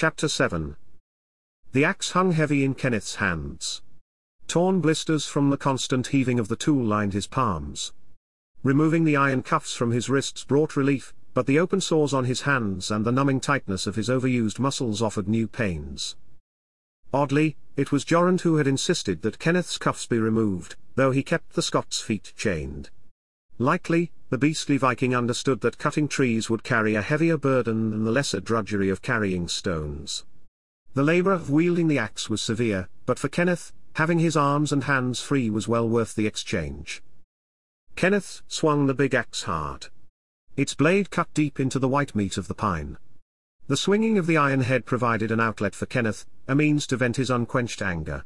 Chapter 7 The axe hung heavy in Kenneth's hands. Torn blisters from the constant heaving of the tool lined his palms. Removing the iron cuffs from his wrists brought relief, but the open sores on his hands and the numbing tightness of his overused muscles offered new pains. Oddly, it was Jorund who had insisted that Kenneth's cuffs be removed, though he kept the Scot's feet chained. Likely, the beastly Viking understood that cutting trees would carry a heavier burden than the lesser drudgery of carrying stones. The labour of wielding the axe was severe, but for Kenneth, having his arms and hands free was well worth the exchange. Kenneth swung the big axe hard. Its blade cut deep into the white meat of the pine. The swinging of the iron head provided an outlet for Kenneth, a means to vent his unquenched anger.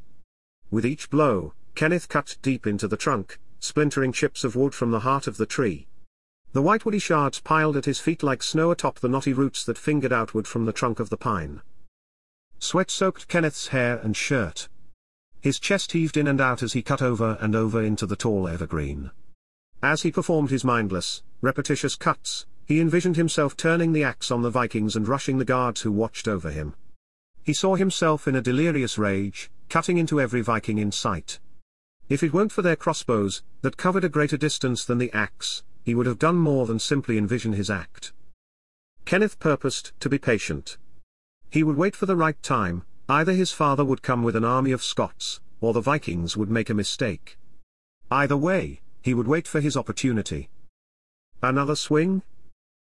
With each blow, Kenneth cut deep into the trunk, splintering chips of wood from the heart of the tree. The white woody shards piled at his feet like snow atop the knotty roots that fingered outward from the trunk of the pine. Sweat soaked Kenneth's hair and shirt. His chest heaved in and out as he cut over and over into the tall evergreen. As he performed his mindless, repetitious cuts, he envisioned himself turning the axe on the Vikings and rushing the guards who watched over him. He saw himself in a delirious rage, cutting into every Viking in sight. If it weren't for their crossbows, that covered a greater distance than the axe, he would have done more than simply envision his act. Kenneth purposed to be patient. He would wait for the right time, either his father would come with an army of Scots, or the Vikings would make a mistake. Either way, he would wait for his opportunity. Another swing?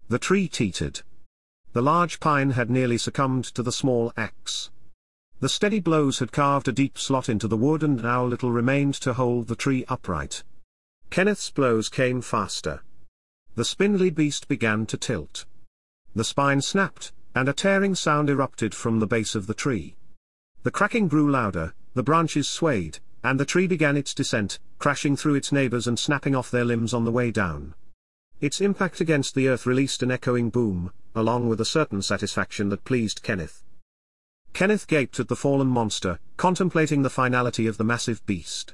The tree teetered. The large pine had nearly succumbed to the small axe. The steady blows had carved a deep slot into the wood and now little remained to hold the tree upright. Kenneth's blows came faster. The spindly beast began to tilt. The spine snapped, and a tearing sound erupted from the base of the tree. The cracking grew louder, the branches swayed, and the tree began its descent, crashing through its neighbors and snapping off their limbs on the way down. Its impact against the earth released an echoing boom, along with a certain satisfaction that pleased Kenneth. Kenneth gaped at the fallen monster, contemplating the finality of the massive beast.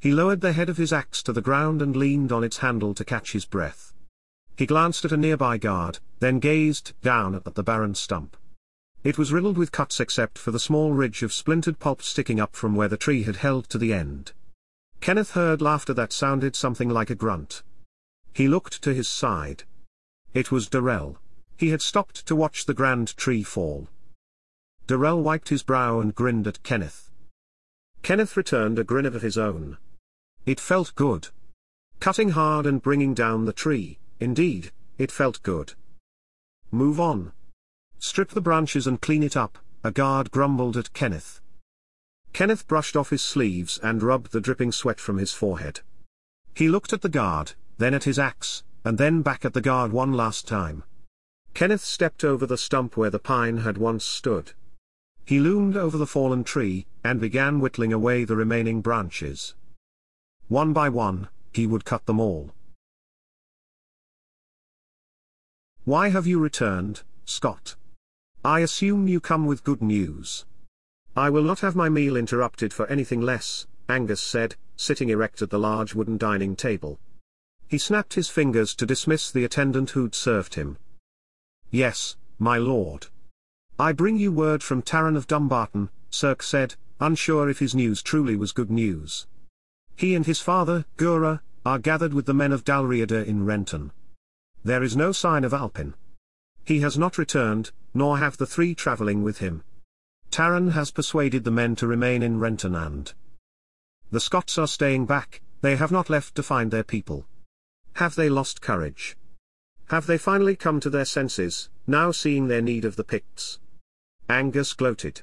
He lowered the head of his axe to the ground and leaned on its handle to catch his breath. He glanced at a nearby guard, then gazed down at the barren stump. It was riddled with cuts except for the small ridge of splintered pulp sticking up from where the tree had held to the end. Kenneth heard laughter that sounded something like a grunt. He looked to his side. It was Darrell. He had stopped to watch the grand tree fall. Darrell wiped his brow and grinned at Kenneth. Kenneth returned a grin of his own. It felt good. Cutting hard and bringing down the tree, indeed, it felt good. Move on. Strip the branches and clean it up, a guard grumbled at Kenneth. Kenneth brushed off his sleeves and rubbed the dripping sweat from his forehead. He looked at the guard, then at his axe, and then back at the guard one last time. Kenneth stepped over the stump where the pine had once stood. He loomed over the fallen tree, and began whittling away the remaining branches. One by one, he would cut them all. Why have you returned, Scot? I assume you come with good news. I will not have my meal interrupted for anything less, Angus said, sitting erect at the large wooden dining table. He snapped his fingers to dismiss the attendant who'd served him. Yes, my lord. I bring you word from Taran of Dumbarton, Cirque said, unsure if his news truly was good news. He and his father, Gura, are gathered with the men of Dalriada in Renton. There is no sign of Alpin. He has not returned, nor have the three travelling with him. Taran has persuaded the men to remain in Renton and the Scots are staying back, they have not left to find their people. Have they lost courage? Have they finally come to their senses, now seeing their need of the Picts? Angus gloated.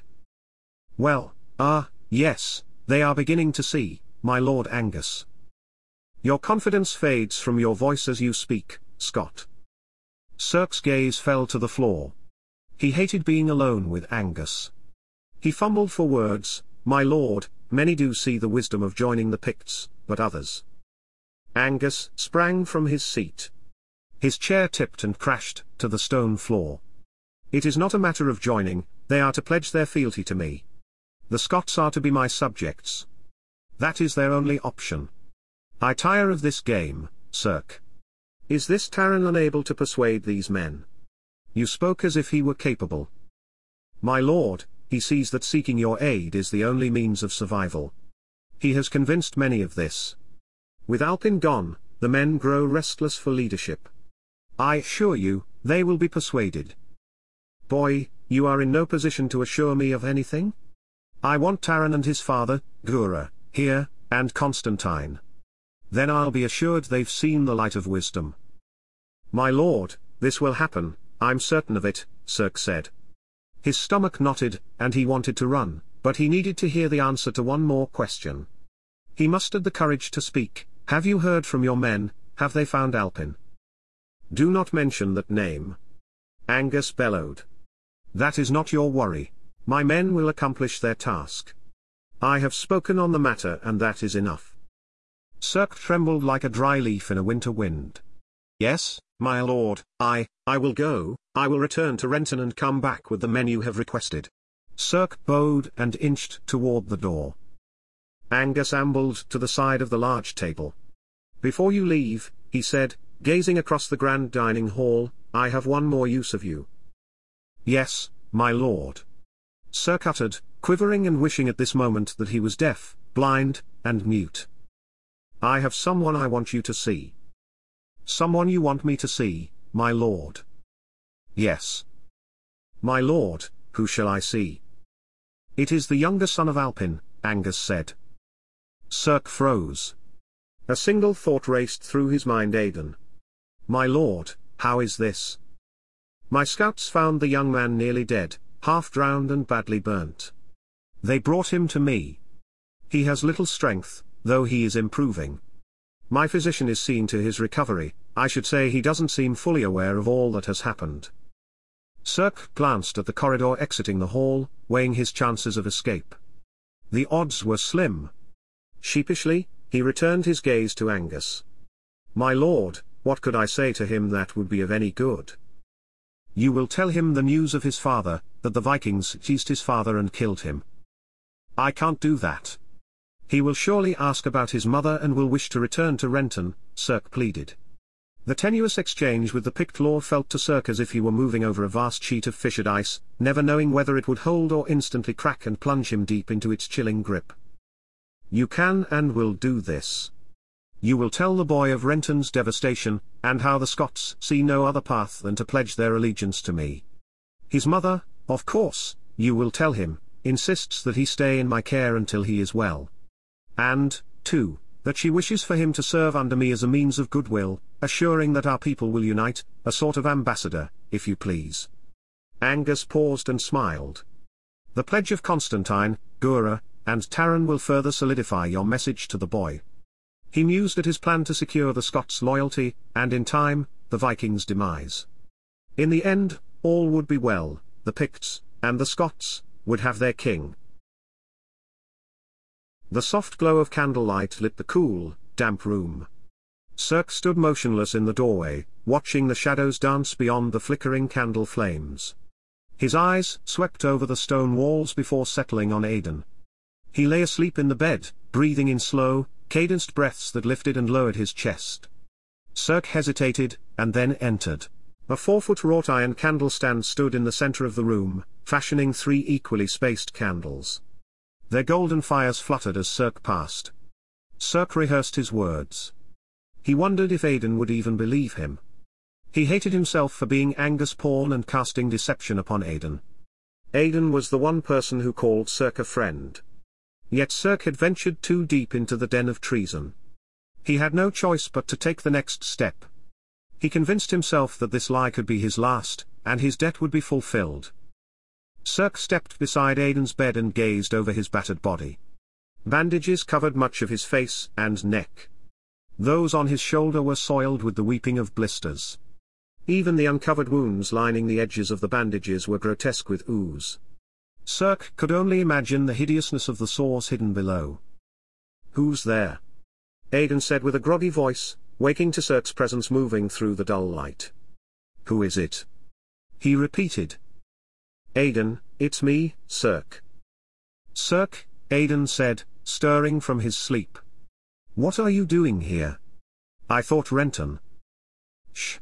Well, ah, yes, they are beginning to see, my lord Angus. Your confidence fades from your voice as you speak, Scot. Cirque's gaze fell to the floor. He hated being alone with Angus. He fumbled for words, my lord, many do see the wisdom of joining the Picts, but others. Angus sprang from his seat. His chair tipped and crashed to the stone floor. It is not a matter of joining, they are to pledge their fealty to me. The Scots are to be my subjects. That is their only option. I tire of this game, Cirque. Is this Taran unable to persuade these men? You spoke as if he were capable. My lord, he sees that seeking your aid is the only means of survival. He has convinced many of this. With Alpin gone, the men grow restless for leadership. I assure you, they will be persuaded. Boy, you are in no position to assure me of anything? I want Taran and his father, Gura, here, and Constantine. Then I'll be assured they've seen the light of wisdom. My lord, this will happen, I'm certain of it, Circe said. His stomach knotted, and he wanted to run, but he needed to hear the answer to one more question. He mustered the courage to speak, Have you heard from your men, have they found Alpin? Do not mention that name. Angus bellowed. That is not your worry. My men will accomplish their task. I have spoken on the matter and that is enough. Circe trembled like a dry leaf in a winter wind. Yes, my lord, I, I will go, I will return to Renton and come back with the men you have requested. Circe bowed and inched toward the door. Angus ambled to the side of the large table. Before you leave, he said, gazing across the grand dining hall, I have one more use of you. Yes, my lord. Circe uttered, quivering and wishing at this moment that he was deaf, blind, and mute. I have someone I want you to see. Someone you want me to see, my lord. Yes. My lord, who shall I see? It is the younger son of Alpin, Angus said. Circe froze. A single thought raced through his mind Aidan. My lord, how is this? My scouts found the young man nearly dead, half drowned and badly burnt. They brought him to me. He has little strength, though he is improving. My physician is seeing to his recovery, I should say he doesn't seem fully aware of all that has happened. Circe glanced at the corridor exiting the hall, weighing his chances of escape. The odds were slim. Sheepishly, he returned his gaze to Angus. My lord, what could I say to him that would be of any good? You will tell him the news of his father, that the Vikings seized his father and killed him. I can't do that. He will surely ask about his mother and will wish to return to Renton, Circe pleaded. The tenuous exchange with the Pict Lord felt to Circe as if he were moving over a vast sheet of fissured ice, never knowing whether it would hold or instantly crack and plunge him deep into its chilling grip. You can and will do this. You will tell the boy of Renton's devastation, and how the Scots see no other path than to pledge their allegiance to me. His mother, of course, you will tell him, insists that he stay in my care until he is well. And, too, that she wishes for him to serve under me as a means of goodwill, assuring that our people will unite, a sort of ambassador, if you please. Angus paused and smiled. The pledge of Constantine, Gura, and Taran will further solidify your message to the boy. He mused at his plan to secure the Scots' loyalty, and in time, the Vikings' demise. In the end, all would be well, the Picts, and the Scots, would have their king. The soft glow of candlelight lit the cool, damp room. Circe stood motionless in the doorway, watching the shadows dance beyond the flickering candle flames. His eyes swept over the stone walls before settling on Aidan. He lay asleep in the bed, breathing in slow, cadenced breaths that lifted and lowered his chest. Circe hesitated, and then entered. A four-foot wrought iron candlestand stood in the center of the room, fashioning three equally spaced candles. Their golden fires fluttered as Circe passed. Circe rehearsed his words. He wondered if Aidan would even believe him. He hated himself for being Angus pawn and casting deception upon Aidan. Aidan was the one person who called Circe a friend. Yet Circe had ventured too deep into the den of treason. He had no choice but to take the next step. He convinced himself that this lie could be his last, and his debt would be fulfilled. Circe stepped beside Aidan's bed and gazed over his battered body. Bandages covered much of his face and neck. Those on his shoulder were soiled with the weeping of blisters. Even the uncovered wounds lining the edges of the bandages were grotesque with ooze. Circe could only imagine the hideousness of the sores hidden below. Who's there? Aidan said with a groggy voice, waking to Circe's presence moving through the dull light. Who is it? He repeated. Aidan, it's me, Cirque. Cirque, Aidan said, stirring from his sleep. What are you doing here? I thought Renton. Shh.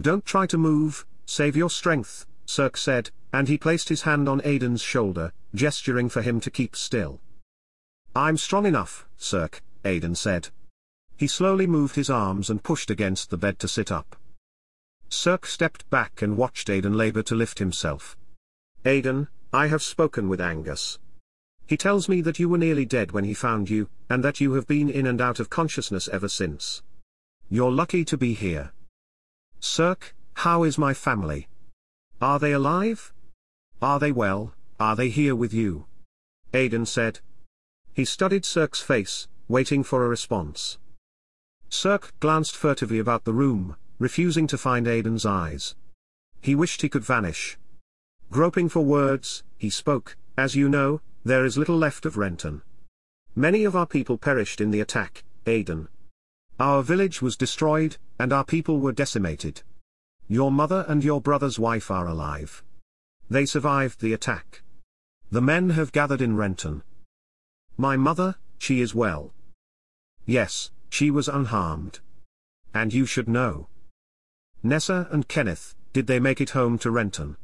Don't try to move, save your strength, Cirque said, and he placed his hand on Aidan's shoulder, gesturing for him to keep still. I'm strong enough, Cirque, Aidan said. He slowly moved his arms and pushed against the bed to sit up. Cirque stepped back and watched Aidan labor to lift himself. Aidan, I have spoken with Angus. He tells me that you were nearly dead when he found you, and that you have been in and out of consciousness ever since. You're lucky to be here. Cirque, how is my family? Are they alive? Are they well, are they here with you? Aidan said. He studied Cirque's face, waiting for a response. Cirque glanced furtively about the room, refusing to find Aidan's eyes. He wished he could vanish. Groping for words, he spoke, As you know, there is little left of Renton. Many of our people perished in the attack, Aidan. Our village was destroyed, and our people were decimated. Your mother and your brother's wife are alive. They survived the attack. The men have gathered in Renton. My mother, she is well. Yes, she was unharmed. And you should know. Nessa and Kenneth, did they make it home to Renton?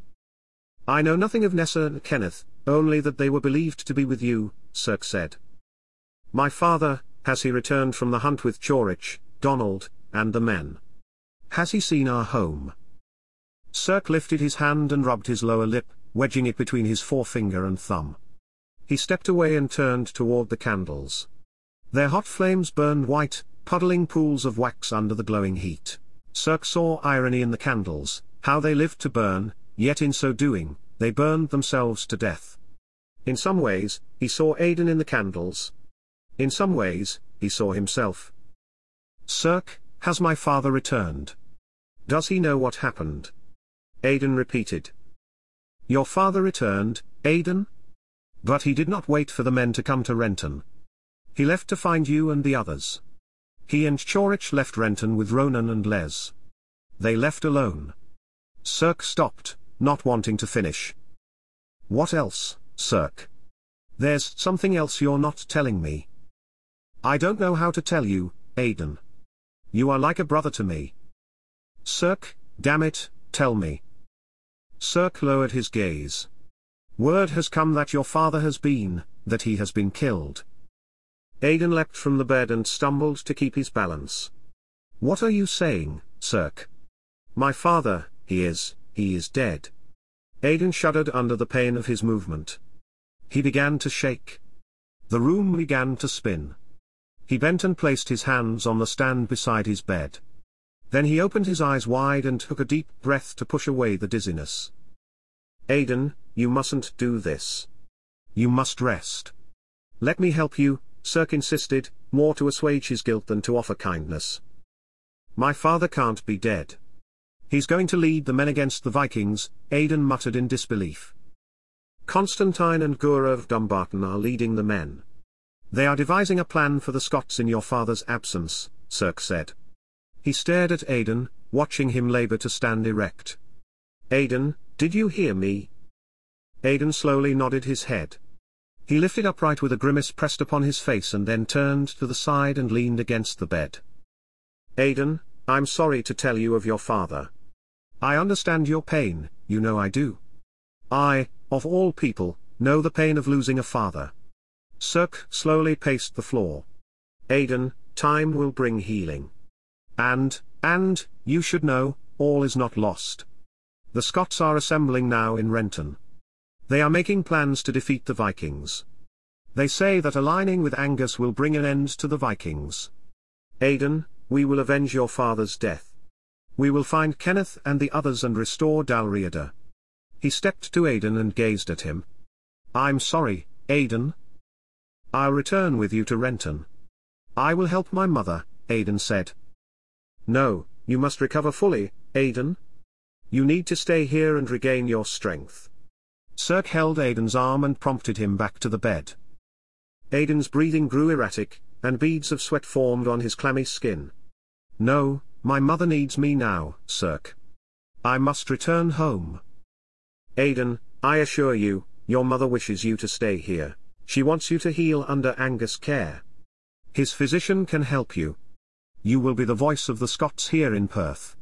I know nothing of Nessa and Kenneth, only that they were believed to be with you, Cirque said. My father, has he returned from the hunt with Chorich, Donald, and the men? Has he seen our home? Cirque lifted his hand and rubbed his lower lip, wedging it between his forefinger and thumb. He stepped away and turned toward the candles. Their hot flames burned white, puddling pools of wax under the glowing heat. Cirque saw irony in the candles, how they lived to burn, yet in so doing, they burned themselves to death. In some ways, he saw Aidan in the candles. In some ways, he saw himself. Cirque, has my father returned? Does he know what happened? Aidan repeated. Your father returned, Aidan? But he did not wait for the men to come to Renton. He left to find you and the others. He and Chorich left Renton with Ronan and Les. They left alone. Cirque stopped, not wanting to finish. What else, Cirque? There's something else you're not telling me. I don't know how to tell you, Aidan. You are like a brother to me. Cirque, damn it, tell me. Cirque lowered his gaze. Word has come that your father has been, that he has been killed. Aidan leapt from the bed and stumbled to keep his balance. What are you saying, Cirque? My father, he is, he is dead. Aidan shuddered under the pain of his movement. He began to shake. The room began to spin. He bent and placed his hands on the stand beside his bed. Then he opened his eyes wide and took a deep breath to push away the dizziness. Aidan, you mustn't do this. You must rest. Let me help you, Cirque insisted, more to assuage his guilt than to offer kindness. My father can't be dead. He's going to lead the men against the Vikings, Aidan muttered in disbelief. Constantine and Gura of Dumbarton are leading the men. They are devising a plan for the Scots in your father's absence, Cirque said. He stared at Aidan, watching him labor to stand erect. Aidan, did you hear me? Aidan slowly nodded his head. He lifted upright with a grimace pressed upon his face and then turned to the side and leaned against the bed. Aidan, I'm sorry to tell you of your father. I understand your pain, you know I do. I, of all people, know the pain of losing a father. Cirque slowly paced the floor. Aidan, time will bring healing. And, and, you should know, all is not lost. The Scots are assembling now in Renton. They are making plans to defeat the Vikings. They say that aligning with Angus will bring an end to the Vikings. Aidan, we will avenge your father's death. We will find Kenneth and the others and restore Dalriada. He stepped to Aidan and gazed at him. I'm sorry, Aidan. I'll return with you to Renton. I will help my mother, Aidan said. No, you must recover fully, Aidan. You need to stay here and regain your strength. Cirque held Aidan's arm and prompted him back to the bed. Aidan's breathing grew erratic, and beads of sweat formed on his clammy skin. No, my mother needs me now, Cirque. I must return home. Aidan, I assure you, your mother wishes you to stay here, she wants you to heal under Angus' care. His physician can help you. You will be the voice of the Scots here in Perth.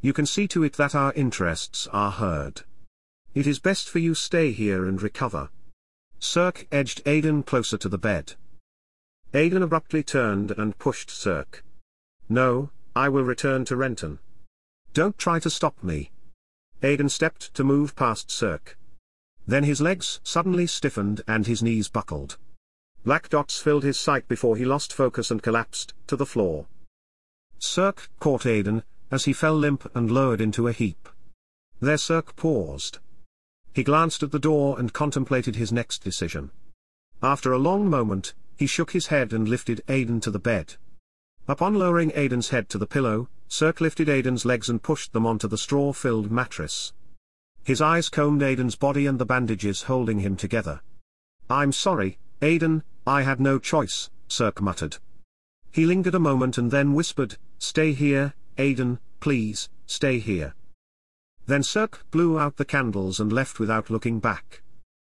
You can see to it that our interests are heard. It is best for you stay here and recover. Cirque edged Aidan closer to the bed. Aidan abruptly turned and pushed Cirque. No, I will return to Renton. Don't try to stop me. Aidan stepped to move past Cirque. Then his legs suddenly stiffened and his knees buckled. Black dots filled his sight before he lost focus and collapsed to the floor. Cirque caught Aidan, as he fell limp and lowered into a heap. There Cirque paused. He glanced at the door and contemplated his next decision. After a long moment, he shook his head and lifted Aidan to the bed. Upon lowering Aidan's head to the pillow, Cirque lifted Aidan's legs and pushed them onto the straw-filled mattress. His eyes combed Aidan's body and the bandages holding him together. I'm sorry, Aidan, I had no choice, Cirque muttered. He lingered a moment and then whispered, Stay here, Aidan, please, stay here. Then Cirque blew out the candles and left without looking back.